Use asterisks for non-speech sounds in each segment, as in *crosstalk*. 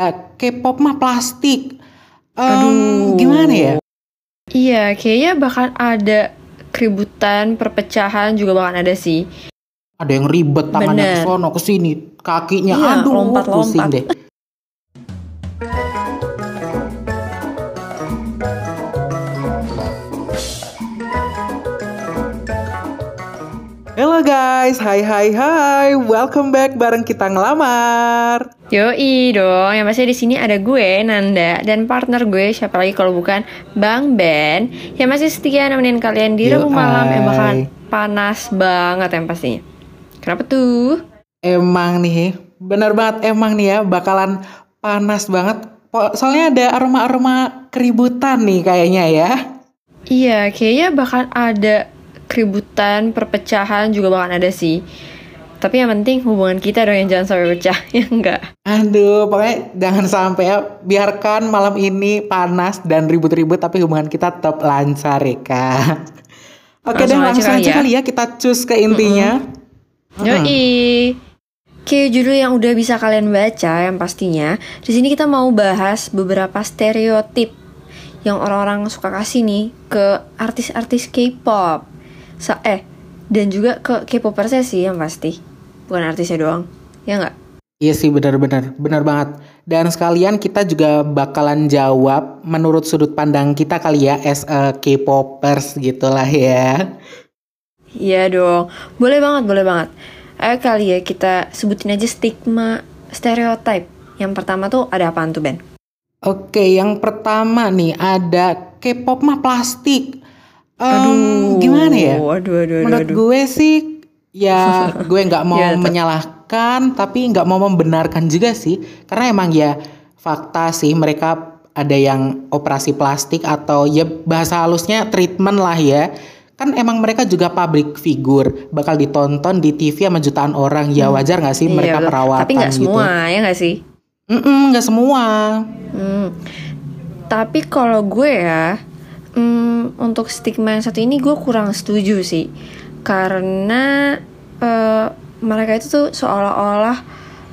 Eh, K-pop mah plastik. Em, Aduh. gimana ya? Iya, kayaknya bakal ada keributan, perpecahan juga bakal ada sih. Ada yang ribet tangannya ke sono ke sini, kakinya Iya, aduh lompat-lompat. pusing deh. Halo guys, hai hai hai, welcome back bareng kita ngelamar. Yoi dong, yang pasti di sini ada gue Nanda dan partner gue siapa lagi kalau bukan Bang Ben yang masih setia nemenin kalian di Rabu Yoi. malam yang bakalan panas banget yang pastinya. Kenapa tuh? Emang nih, bener banget emang nih ya bakalan panas banget. Soalnya ada aroma-aroma keributan nih kayaknya ya. Iya, kayaknya bakal ada keributan, perpecahan juga bakal ada sih. Tapi yang penting hubungan kita dong yang jangan sampai pecah, *laughs* ya enggak? Aduh, pokoknya jangan sampai ya. Biarkan malam ini panas dan ribut-ribut tapi hubungan kita tetap lancar ya kak. *laughs* Oke deh Langsung aja kali aja ya. kali ya kita cus ke intinya. Yoi. Oke, judul yang udah bisa kalian baca yang pastinya di sini kita mau bahas beberapa stereotip yang orang-orang suka kasih nih ke artis-artis K-pop. Sa eh dan juga ke K-popersnya sih yang pasti. Bukan artisnya doang. Ya nggak? Iya sih benar-benar, benar banget. Dan sekalian kita juga bakalan jawab menurut sudut pandang kita kali ya as a K-popers gitulah ya. Iya dong. Boleh banget, boleh banget. Ayo kali ya kita sebutin aja stigma stereotype. Yang pertama tuh ada apaan tuh Ben? Oke, yang pertama nih ada K-pop mah plastik. Em, gimana ya? Aduh, aduh, aduh, Menurut aduh. gue sih ya *laughs* gue nggak mau Ya, tuh. menyalahkan tapi nggak mau membenarkan juga sih karena emang ya fakta sih mereka ada yang operasi plastik atau ya bahasa halusnya treatment lah ya kan emang mereka juga public figure bakal ditonton di TV sama jutaan orang ya wajar nggak sih Iya, mereka betul. perawatan Tapi nggak gitu semua, ya nggak sih? Nggak semua Hmm. Tapi kalau gue ya, hmm, untuk stigma yang satu ini gue kurang setuju sih, karena eh, mereka itu tuh seolah-olah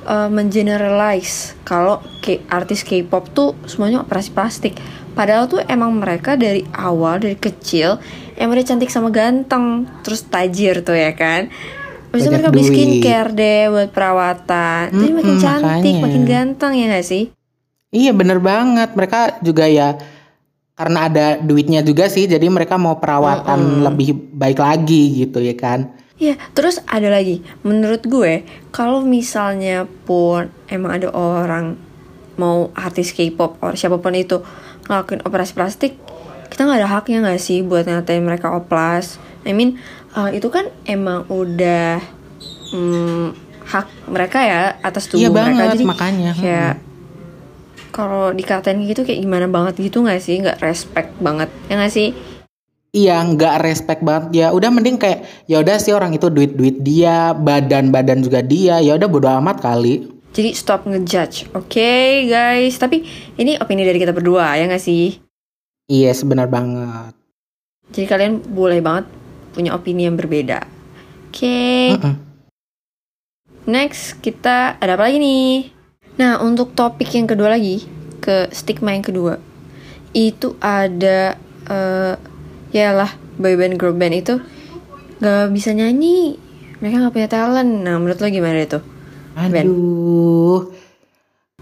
eh, mengeneralize kalau K- artis K-pop tuh semuanya operasi plastik. Padahal tuh emang mereka dari awal dari kecil emang udah cantik sama ganteng, terus tajir tuh ya kan. Habis itu Banyak mereka beli skincare deh buat perawatan. Jadi makin cantik, makanya. makin ganteng ya gak sih? Iya bener banget mereka juga ya karena ada duitnya juga sih jadi mereka mau perawatan lebih baik lagi gitu ya kan. Iya, terus ada lagi. Menurut gue, kalau misalnya pun emang ada orang mau artis K-pop or siapa pun itu ngelakuin operasi plastik, kita nggak ada haknya nggak sih buat ngatain mereka oplas. I mean, uh, itu kan emang udah hmm, hak mereka ya atas tubuh Iya mereka. banget, Jadi makanya. kayak kalau dikatain gitu kayak gimana banget gitu nggak sih? Nggak respect banget ya nggak sih? Iya nggak respect banget ya udah mending kayak ya udah sih orang itu duit duit dia badan badan juga dia ya udah bodo amat kali. Jadi stop ngejudge, oke guys. Tapi ini opini dari kita berdua ya nggak sih? Iya sebenar banget. Jadi kalian boleh banget punya opini yang berbeda. Oke. Mm-mm. Next kita ada apa lagi nih? Nah untuk topik yang kedua lagi ke stigma yang kedua itu ada eh ya lah boyband girl band itu nggak bisa nyanyi mereka nggak punya talent nah menurut lo gimana itu. Aduh.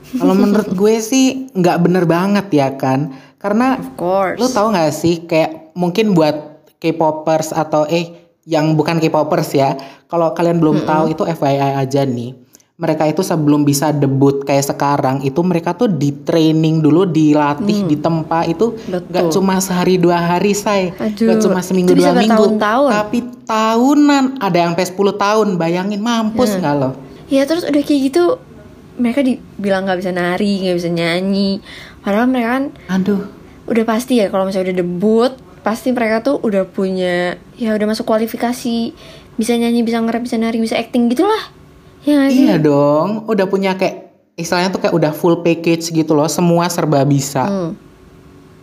Kalau menurut gue sih nggak bener banget ya kan karena of course Lu tahu nggak sih kayak mungkin buat K-popers atau eh yang bukan K-popers ya. Kalau kalian belum tahu itu FYI aja nih. Mereka itu sebelum bisa debut kayak sekarang itu mereka tuh di training dulu dilatih di tempat itu Betul. nggak cuma sehari dua hari say. Aduh, nggak cuma seminggu itu bisa dua minggu. bertahun-tahun. tapi tahunan. Ada yang sampai 10 tahun. Bayangin mampus nggak lo? Ya terus udah kayak gitu mereka dibilang nggak bisa nari, nggak bisa nyanyi. Padahal mereka kan aduh. udah pasti ya kalau misalnya udah debut pasti mereka tuh udah punya ya udah masuk kualifikasi. Bisa nyanyi bisa nge-rap bisa nari bisa acting gitulah ya nggak sih iya dong udah punya kayak istilahnya tuh kayak udah full package gitu loh semua serba bisa Hmm.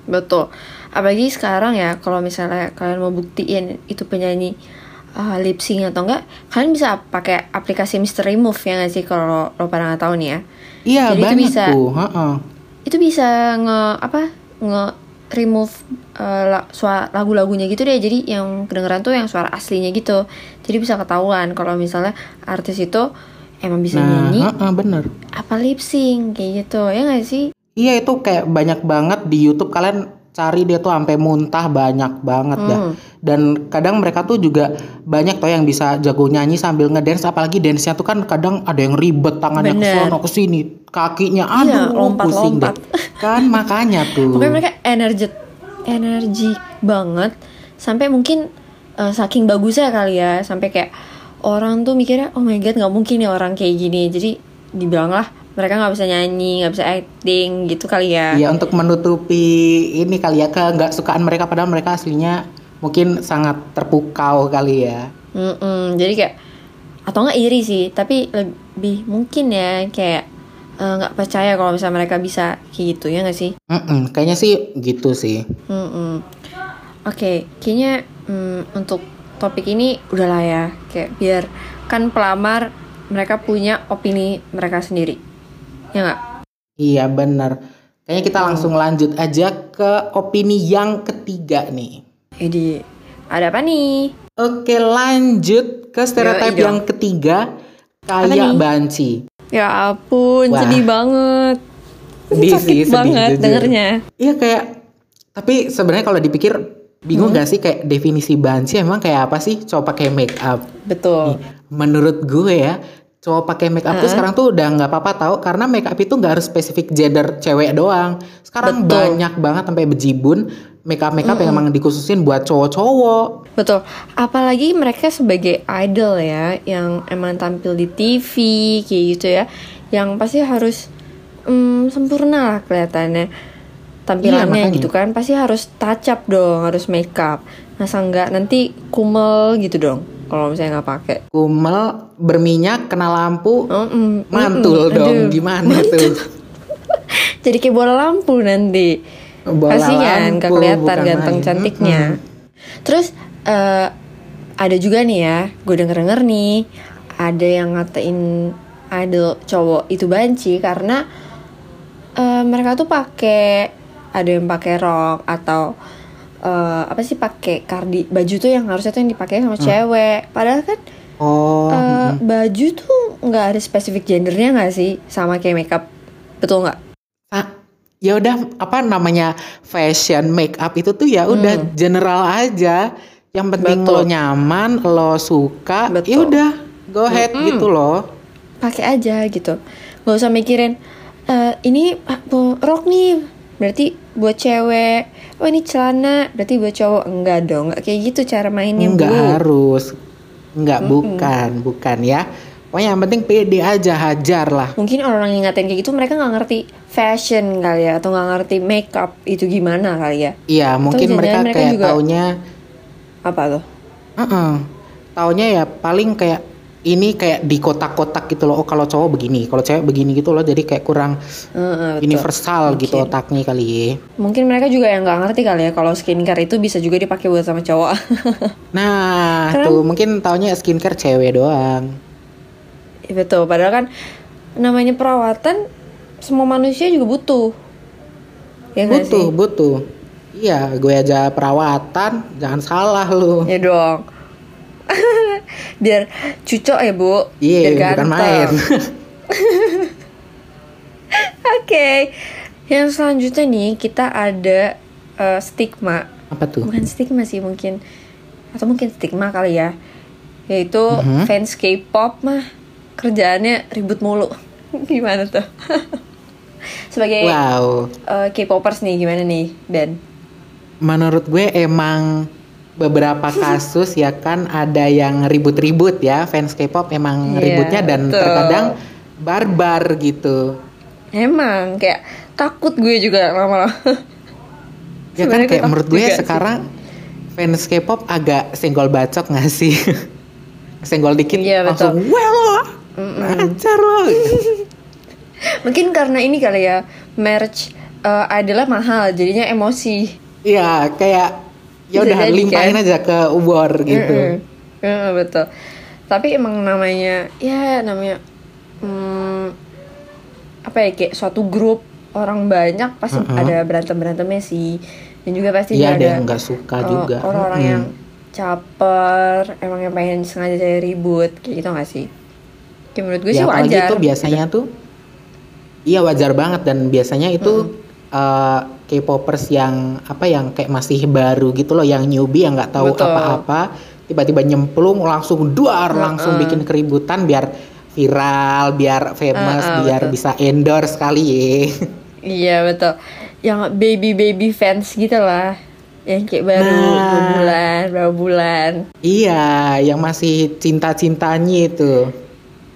betul apalagi sekarang ya kalau misalnya kalian mau buktiin itu penyanyi uh, lip sync atau enggak kalian bisa pakai aplikasi Mystery Move ya nggak sih kalau lo pada nggak tahu nih ya Iya Jadi itu banyak bisa tuh. heeh. itu bisa nge apa nge remove uh, la- suara lagu-lagunya gitu deh jadi yang kedengeran tuh yang suara aslinya gitu jadi bisa ketahuan kalau misalnya artis itu emang bisa Nah, nyanyi heeh, bener. apa lip sync kayak gitu ya nggak sih Iya itu kayak banyak banget di YouTube kalian cari dia tuh sampai muntah banyak banget dah. Hmm. Dan kadang mereka tuh juga banyak tuh yang bisa jago nyanyi sambil ngedance apalagi dance-nya tuh kan kadang ada yang ribet tangannya ke sono ke sini, kakinya Iya, aduh pusing deh. lompat-lompat. Kan makanya tuh. pokoknya mereka energi energi banget sampai mungkin uh, saking bagusnya kali ya sampai kayak orang tuh mikirnya oh my god nggak mungkin nih orang kayak gini jadi dibilang lah mereka nggak bisa nyanyi nggak bisa acting gitu kali ya Ya untuk menutupi ini kali ya ke nggak sukaan mereka padahal mereka aslinya mungkin sangat terpukau kali ya. Mm-mm, jadi kayak atau nggak iri sih tapi lebih mungkin ya kayak eh, nggak percaya kalau misalnya mereka bisa kayak gitu ya nggak sih Mm-mm, kayaknya sih gitu sih. Mm-mm. oke kayaknya mm, untuk topik ini udahlah ya kayak biar kan pelamar mereka punya opini mereka sendiri ya nggak Iya benar. Kayaknya kita langsung lanjut aja ke opini yang ketiga nih. jadi ada apa nih Oke lanjut ke stereotip yang ketiga kayak banci. ya ampun Wah. sedih banget Sedih sakit sedih, banget jujur. dengernya Iya kayak tapi sebenarnya kalau dipikir bingung Hmm. gak sih kayak definisi banci emang kayak apa sih? Coba pakai make up. betul Menurut gue ya cowok pakai make up tuh Heeh. sekarang tuh udah nggak apa-apa tahu karena make up itu nggak harus spesifik gender cewek doang. Sekarang Betul. banyak banget sampai bejibun make up make up yang emang dikhususin buat cowok-cowok. Betul. Apalagi mereka sebagai idol ya, yang emang tampil di TV kayak gitu ya, yang pasti harus mm, sempurna lah kelihatannya tampilannya Iya, gitu kan, pasti harus touch up dong, harus make up. Masa enggak nanti kumel gitu dong, kalau misalnya nggak pakai. Kumel, berminyak, kena lampu, Mm-mm, mantul mm-mm, dong. aduh. Gimana tuh? *laughs* Jadi kayak bola lampu nanti. Bola Kasihan, gak kelihatan ganteng main. cantiknya. Terus eh, ada juga nih ya, gue denger denger nih, ada yang ngatain idol cowok itu banci karena eh, mereka tuh pakai ada yang pakai rok atau eh, apa sih pakai kardi baju tuh yang harusnya tuh yang dipakai sama cewek. Padahal kan Oh, eh, baju tuh nggak ada spesifik gendernya nggak sih sama kayak makeup, betul nggak? ah, ya udah apa namanya fashion make up itu tuh ya udah general aja. Yang penting Hmm. Betul. lo nyaman, lo suka, ya udah go ahead gitu loh. pakai aja gitu nggak usah mikirin "Eh, ini ah, rok nih berarti buat cewek. Oh ini celana. Berarti buat cowok? Enggak dong. Kayak gitu cara mainnya Enggak bu. harus. Enggak bukan, bukan ya. Pokoknya yang penting pede aja, hajar lah. mungkin orang yang ngatain kayak gitu mereka nggak ngerti fashion kali ya atau nggak ngerti makeup itu gimana kali ya. Iya, mungkin jangan-jangan mereka, mereka kayak juga- taunya apa tuh? Heeh. Taunya ya paling kayak ini kayak di kotak-kotak gitu loh. Oh, kalau cowok begini, kalau cewek begini gitu loh. Jadi kayak kurang betul. universal gitu Mungkin. otaknya kali ya. mungkin mereka juga yang nggak ngerti kali ya kalau skincare itu bisa juga dipakai buat sama cowok *laughs* Nah, Karena- tuh mungkin taunya skincare cewek doang. Iya, betul padahal kan namanya perawatan semua manusia juga butuh ya butuh, sih? butuh. Iya, gue aja perawatan, jangan salah lu. Ya dong. *laughs* Biar cucok ya, Bu. Iya, Biar bukan main. *laughs* Oke. Yang selanjutnya nih kita ada eh, stigma. Apa tuh? Bukan stigma sih mungkin atau mungkin stigma kali ya. Yaitu Mhm. fans K-pop mah kerjaannya ribut mulu. *laughs* gimana tuh? *laughs* Sebagai Wow. eh, K-popers nih gimana nih, Ben? Menurut gue emang beberapa *laughs* kasus ya kan ada yang ribut-ribut ya fans K-pop emang Iya, ributnya dan betul. terkadang barbar gitu. Emang kayak takut gue juga lama-lama. *laughs* Ya kan kayak menurut gue juga sih. sekarang fans K-pop agak senggol bacot gak sih? *laughs* senggol dikit Iya, betul. langsung well ajar lo. Mungkin karena ini kali ya, merch eh, adalah mahal, jadinya emosi. Iya kayak ya udah jadi, limpahin kan? aja ke ubor gitu. Heeh, betul. Tapi emang namanya, ya namanya, hmm, apa ya kayak suatu grup orang banyak pasti Mm-mm. ada berantem berantemnya sih dan juga pasti Iya ada yang nggak suka uh, juga. orang-orang Mm-mm. yang caper emang yang pengen sengaja cari ribut kayak gitu gak sih kayak menurut gue ya sih wajar itu biasanya tuh iya wajar banget dan biasanya itu eh, K-popers yang apa yang kayak masih baru gitu loh yang newbie yang nggak tahu apa-apa tiba-tiba nyemplung langsung duar langsung bikin keributan biar viral biar famous Uh-uh, biar betul. bisa endorse kali ya *laughs* iya betul. Yang baby baby fans gitu lah yang kayak baru Nah. dua bulan berapa bulan. Iya yang masih cinta-cintanya itu.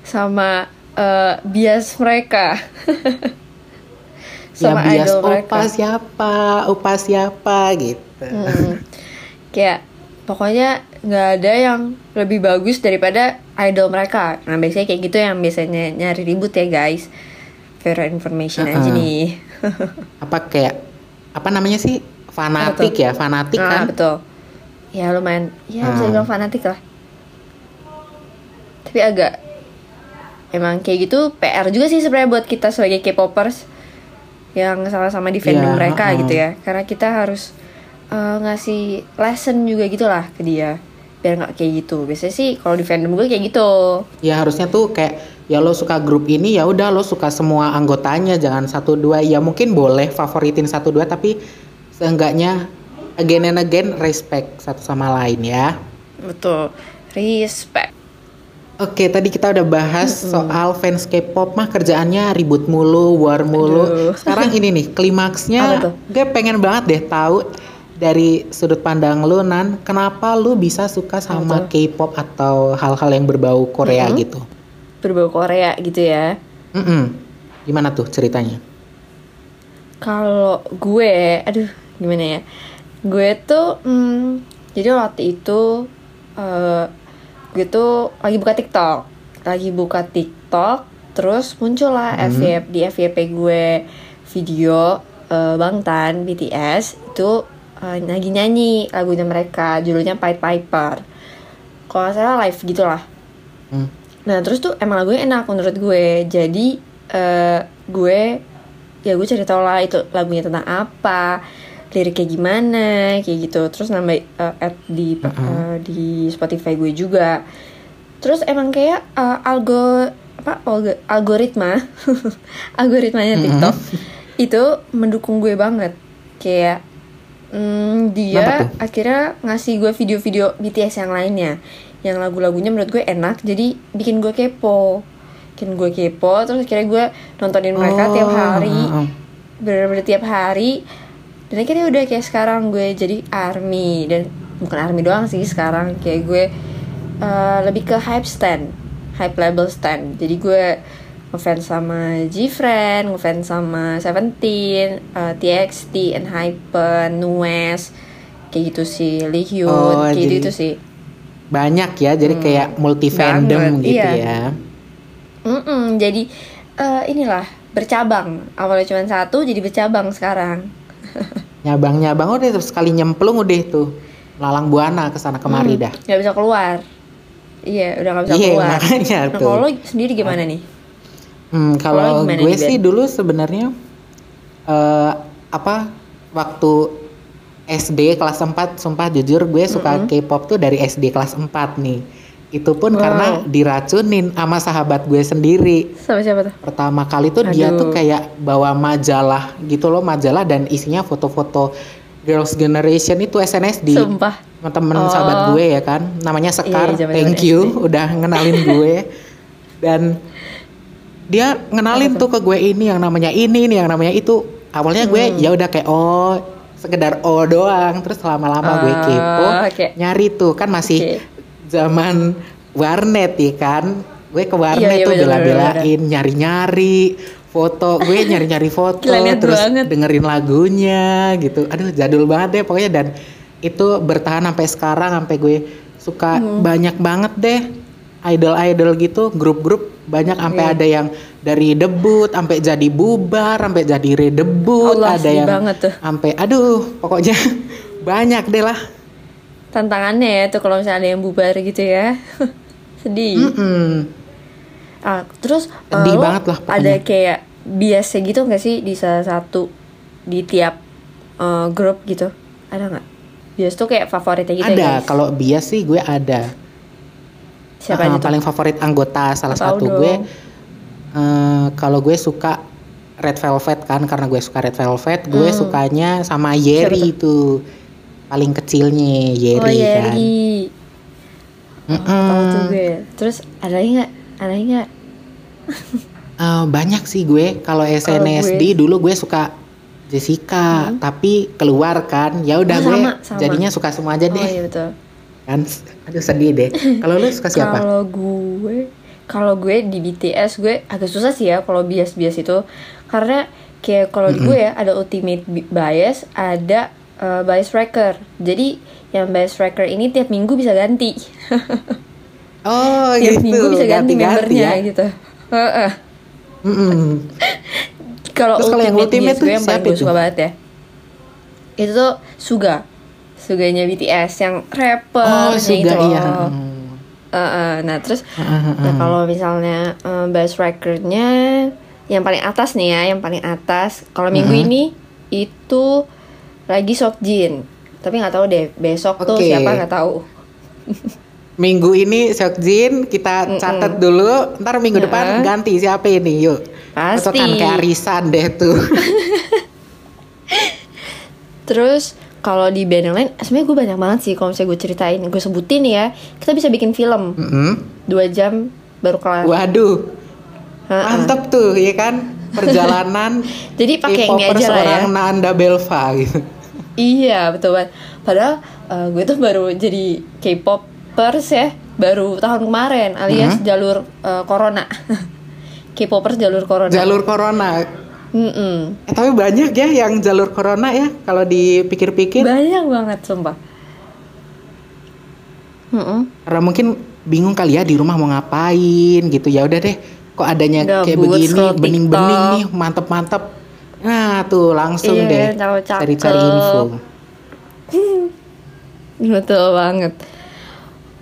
Sama eh, bias mereka *laughs* sama bias idol opa mereka. Siapa? Opa siapa? Gitu. Hmm. kayak pokoknya nggak ada yang lebih bagus daripada idol mereka. Nah biasanya kayak gitu yang biasanya nyari ribut ya guys. Your information aja Uh-uh. nih. *laughs* Apa kayak apa namanya sih? Fanatik ya fanatik nah kan? betul. Ya lumayan. Ya bisa Hmm. dibilang fanatik lah. Tapi agak emang kayak gitu PR juga sih sebenarnya buat kita sebagai K-popers yang sama-sama defending Iya, mereka uh-uh. gitu ya. Karena kita harus uh, ngasih lesson juga gitulah ke dia. Biar nggak kayak gitu. Biasanya sih kalau di fandom gue kayak gitu. Ya harusnya tuh kayak ya lo suka grup ini ya udah lo suka semua anggotanya jangan satu dua. Ya mungkin boleh favoritin satu dua tapi seenggaknya again and again respect satu sama lain ya. Betul. Respect Oke, tadi kita udah bahas soal fans K-pop mah kerjaannya ribut mulu, war mulu. Aduh. Sekarang ini nih, klimaksnya gue pengen banget deh tahu dari sudut pandang lu Nan, kenapa lu bisa suka sama K-pop atau hal-hal yang berbau Korea gitu? berbau Korea gitu ya Mm-mm. Gimana tuh ceritanya? Kalau gue, aduh gimana ya? Gue tuh, hmm, jadi waktu itu eh gue tuh lagi buka TikTok, lagi buka TikTok, terus muncul lah FYP di FYP gue video eh, Bangtan BTS itu eh, lagi nyanyi lagunya mereka, judulnya Pied Piper. Kalau nggak salah live gitulah. Hmm. Nah terus tuh emang lagunya enak menurut gue Jadi eh, gue ya gue cari tau lah itu lagunya tentang apa liriknya gimana kayak gitu. Terus nambah eh, add di eh, di Spotify gue juga. Terus emang kayak eh, algo apa algo- algoritma *laughs* algoritmanya TikTok itu mendukung gue banget. Kayak mm, dia akhirnya ngasih gue video-video BTS yang lainnya. Yang lagu-lagunya menurut gue enak jadi bikin gue kepo. Bikin gue kepo terus akhirnya gue nontonin mereka Oh, tiap hari bener-bener tiap hari dan akhirnya udah kayak sekarang gue jadi army. Dan bukan army doang sih sekarang kayak gue eh, lebih ke hype stand hype label stand. Jadi gue ngefans sama Gfriend ngefans sama Seventeen eh, TXT Enhypen Nues kayak gitu sih. Lee Hyun Oh, kayak jadi- gitu sih. Banyak ya, jadi kayak multi fandom Banget, gitu iya. ya. Mm-mm, jadi eh, inilah bercabang. Awalnya cuma satu jadi bercabang sekarang *laughs* Nyabang-nyabang udah terus sekali nyemplung udah tuh. Lalang buana ke sana kemari dah. nggak bisa keluar iya udah nggak bisa Iya, keluar makanya nah, tuh. kalau sendiri gimana nih Hmm, Kalau gue nih, Ben? sih dulu sebenarnya eh apa waktu SD kelas 4 sumpah jujur gue suka K-pop tuh dari SD kelas 4 nih. Itu pun Wow. karena diracunin sama sahabat gue sendiri. sama siapa tuh Pertama kali tuh dia Aduh. tuh kayak bawa majalah gitu loh, majalah dan isinya foto-foto Girls Generation itu SNSD. sumpah temen Oh. sahabat gue ya kan namanya Sekar Iya, thank you udah ngenalin gue dan dia ngenalin tuh ke gue ini yang namanya ini ini yang namanya itu awalnya gue Hmm. ya udah kayak oh sekedar oh doang terus lama-lama gue Ah, kepo oke. nyari tuh kan masih Oke. Zaman warnet ya kan? Gue ke warnet Iya, iya, tuh bela-belain nyari-nyari foto. Gue nyari-nyari foto terus banget. dengerin lagunya gitu. Aduh jadul banget deh pokoknya. Dan itu bertahan sampai sekarang sampai gue suka Hmm. banyak banget deh idol-idol gitu grup-grup. Banyak sampai Iya. ada yang dari debut sampai jadi bubar sampai jadi redebut. Allah, ada yang sampai aduh pokoknya *laughs* banyak deh lah tantangannya ya tuh kalau misalnya ada yang bubar gitu ya. *laughs* Sedih. Mm-mm. ah terus Sedih lo banget lah pokoknya. ada kayak biasa gitu nggak sih di salah satu di tiap uh, grup gitu? Ada nggak? Bias tuh kayak favoritnya gitu ada ya kalau bias sih gue ada. Siapa Uh, paling favorit anggota salah Tahu satu dong. gue eh, kalau gue suka Red Velvet kan karena gue suka Red Velvet gue Hmm. sukanya sama Yeri itu paling kecilnya Yeri oh kan. Yeri Mm-mm. tahu tuh gue terus ada nggak? Ada nggak? Eh, banyak sih gue. Kalau SNSD dulu gue suka Jessica tapi keluar kan. Ya udah Oh, gue sama, jadinya suka semua aja oh deh. iya betul. Kan? Aduh sedih deh. Kalau lu suka siapa? *laughs* Kalau gue, kalau gue di BTS gue agak susah sih ya kalau bias-bias itu. Karena kayak kalau di gue ya ada ultimate bi- bias, ada uh, bias tracker. Jadi yang bias tracker ini tiap minggu bisa ganti. *laughs* oh tiap gitu minggu bisa ganti, ganti-ganti membernya ya gitu. Heeh. Mm-mm. *laughs* Kalau Terus kalau yang ultimate ultimate, bias tuh gue yang paling gue suka banget ya. Itu tuh Suga. Suganya BTS yang rapper oh sudah itu iya loh. Uh, uh, nah terus nah kalau misalnya uh, best recordnya yang paling atas nih ya yang paling atas kalau minggu Mhm. ini itu lagi Jin tapi nggak tahu deh besok tuh Oke. siapa nggak tahu Minggu ini Seokjin kita catat dulu, ntar minggu Heeh. depan ganti siapa ini yuk. Pasti. Patokan kayak arisan deh tuh. *laughs* terus kalau di band yang lain sebenarnya gue banyak banget sih kalau misalnya gue ceritain gue sebutin ya kita bisa bikin film Mm-mm. dua jam baru kelar Waduh, mantep tuh ya kan perjalanan. *laughs* Jadi pakai ini aja lah ya. seorang Nanda Belva gitu. Iya betul banget. Padahal uh, gue tuh baru jadi K-popers ya baru tahun kemarin alias jalur uh, corona. *laughs* K-popers jalur corona. Jalur corona. Mm-mm. Eh, tapi banyak ya yang jalur corona ya kalau dipikir-pikir. Banyak banget sumpah. Mm-mm. Karena mungkin bingung kali ya di rumah mau ngapain gitu. Ya udah deh, kok adanya kayak Gabut, begini, bening-bening nih, mantep-mantep. Nah, tuh langsung Iya, deh cari-cari info. *laughs* Betul banget.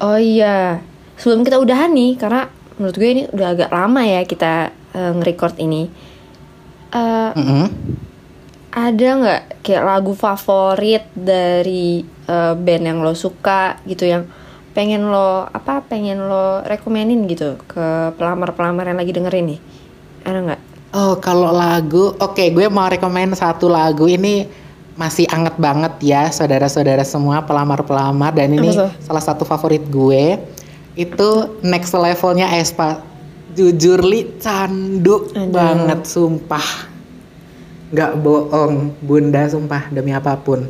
Oh iya, sebelum kita udahan nih, karena menurut gue ini udah agak lama ya kita uh, nge-record ini. Eh, Mm-mm. ada nggak kayak lagu favorit dari eh, band yang lo suka gitu yang pengen lo apa pengen lo rekomenin gitu ke pelamar-pelamar yang lagi dengerin nih ada nggak Oh, kalau lagu, oke, gue mau rekomend satu lagu ini masih anget banget ya, saudara-saudara semua pelamar-pelamar dan ini tuh? salah satu favorit gue. Itu next levelnya Espa. Jujur li candu Aduh. banget sumpah. Nggak bohong, Bunda sumpah demi apa pun.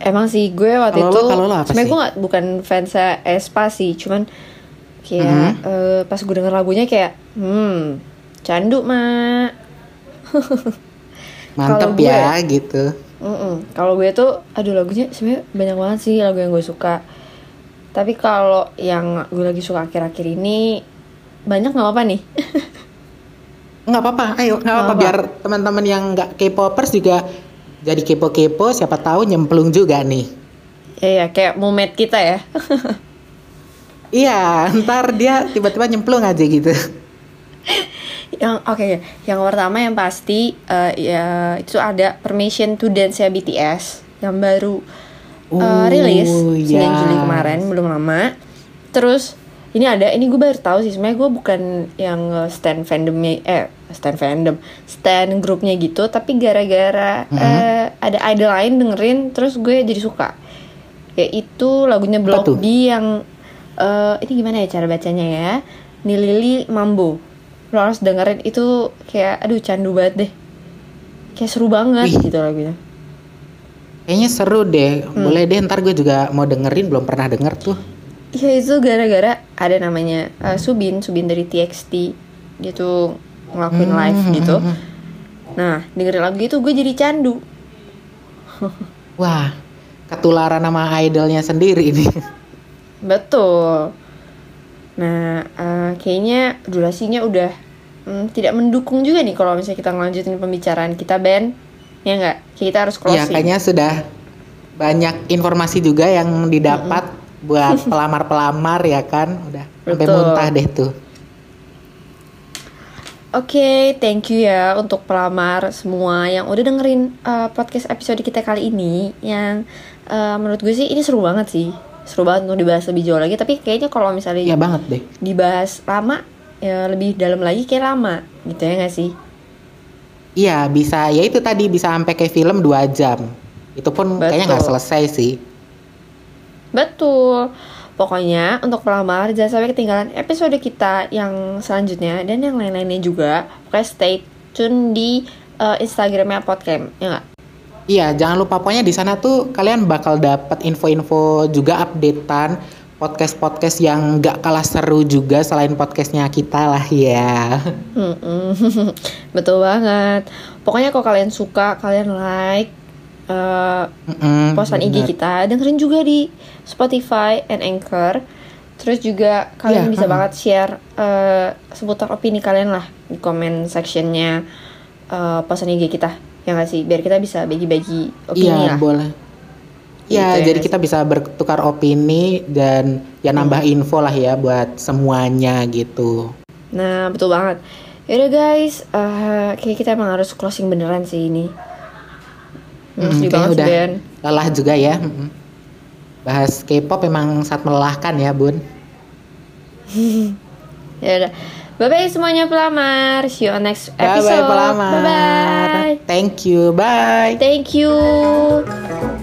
emang sih gue waktu Kalau itu kalau lo apa sebenarnya sih? gue nggak bukan fans Espa sih cuman kayak Mhm. eh, pas gue denger lagunya kayak hmm candu mak *laughs* Mantep gue- ya gitu. Mm-mm. Kalau gue tuh, aduh lagunya sebenarnya banyak banget sih lagu yang gue suka. Tapi kalau yang gue lagi suka akhir-akhir ini banyak nggak apa-apa nih. *laughs* Nggak apa-apa, ayo nggak apa-apa biar teman-teman yang nggak K-popers juga jadi kepo-kepo, siapa tahu nyemplung juga nih. ya ya kayak momet kita ya. *laughs* Iya, ntar dia tiba-tiba nyemplung aja gitu. Yang oke, yang pertama yang pasti eh, ya itu ada Permission to Dance ya BTS yang baru eh, Oh, rilis 9 Juli yes. kemarin belum lama. Terus ini ada ini gue baru tahu sih sebenarnya gue bukan yang stand fandomnya eh stand fandom stand grupnya gitu tapi gara-gara eh, ada idol lain dengerin terus gue jadi suka yaitu lagunya Block? B yang eh, ini gimana ya cara bacanya ya Nilili Mambo lo harus dengerin itu kayak aduh candu banget deh kayak seru banget Wih. gitu lagunya Kayaknya seru deh. Hmm. Boleh deh ntar gue juga mau dengerin, belum pernah denger tuh. Iya itu gara-gara ada namanya eh, Subin, Subin dari TXT dia tuh ngelakuin Hmm, live hmm, gitu. hmm, Nah dengerin lagu itu gue jadi candu. Wah, ketularan sama idolnya sendiri ini. Betul. Nah eh, kayaknya durasinya udah hmm, tidak mendukung juga nih kalau misalnya kita ngelanjutin pembicaraan kita band. Ya nggak? Kayak Kita harus ya closing. kayaknya sudah banyak informasi juga yang didapat buat *laughs* pelamar-pelamar ya kan. Udah sampai Betul. muntah deh tuh. Oke, thank you ya untuk pelamar semua yang udah dengerin uh, podcast episode kita kali ini. Yang uh, menurut gue sih ini seru banget sih, seru banget untuk dibahas lebih jauh lagi. Tapi kayaknya kalau misalnya Iya banget deh. dibahas lama, ya lebih dalam lagi kayak lama, gitu ya gak sih? Iya bisa, ya itu tadi bisa sampai kayak film dua jam. Itu pun kayaknya nggak Betul. selesai sih. Betul. Pokoknya untuk pelamar jangan sampai ketinggalan episode kita yang selanjutnya dan yang lain-lainnya juga. Pokoknya stay tune di uh, Instagramnya Podcamp, ya nggak? Iya, jangan lupa pokoknya di sana tuh kalian bakal dapat info-info juga updatean podcast-podcast yang nggak kalah seru juga selain podcastnya kita lah ya. Mm-mm. *laughs* Betul banget. Pokoknya kalau kalian suka, kalian like uh, Mm-mm, postan IG kita, dengerin juga di Spotify and Anchor. Terus juga kalian Iya, bisa mm-mm. banget share uh, seputar opini kalian lah di comment sectionnya uh, postan IG kita. Ya nggak sih? Biar kita bisa bagi-bagi opini Iya lah. boleh. Gitu Iya, ya jadi kita bisa bertukar opini dan ya nambah info lah ya buat semuanya gitu. Nah, betul banget. Yaudah guys, uh, kayak kita emang harus closing beneran sih ini. Hmm, Mm, sih, udah Ben. lelah juga ya. Mm-mm. Bahas K-pop emang sangat melelahkan ya, Bun. *laughs* Ya udah. Bye bye semuanya pelamar. See you on next episode. bye pelamar. Bye bye. Thank you. Bye. Thank you.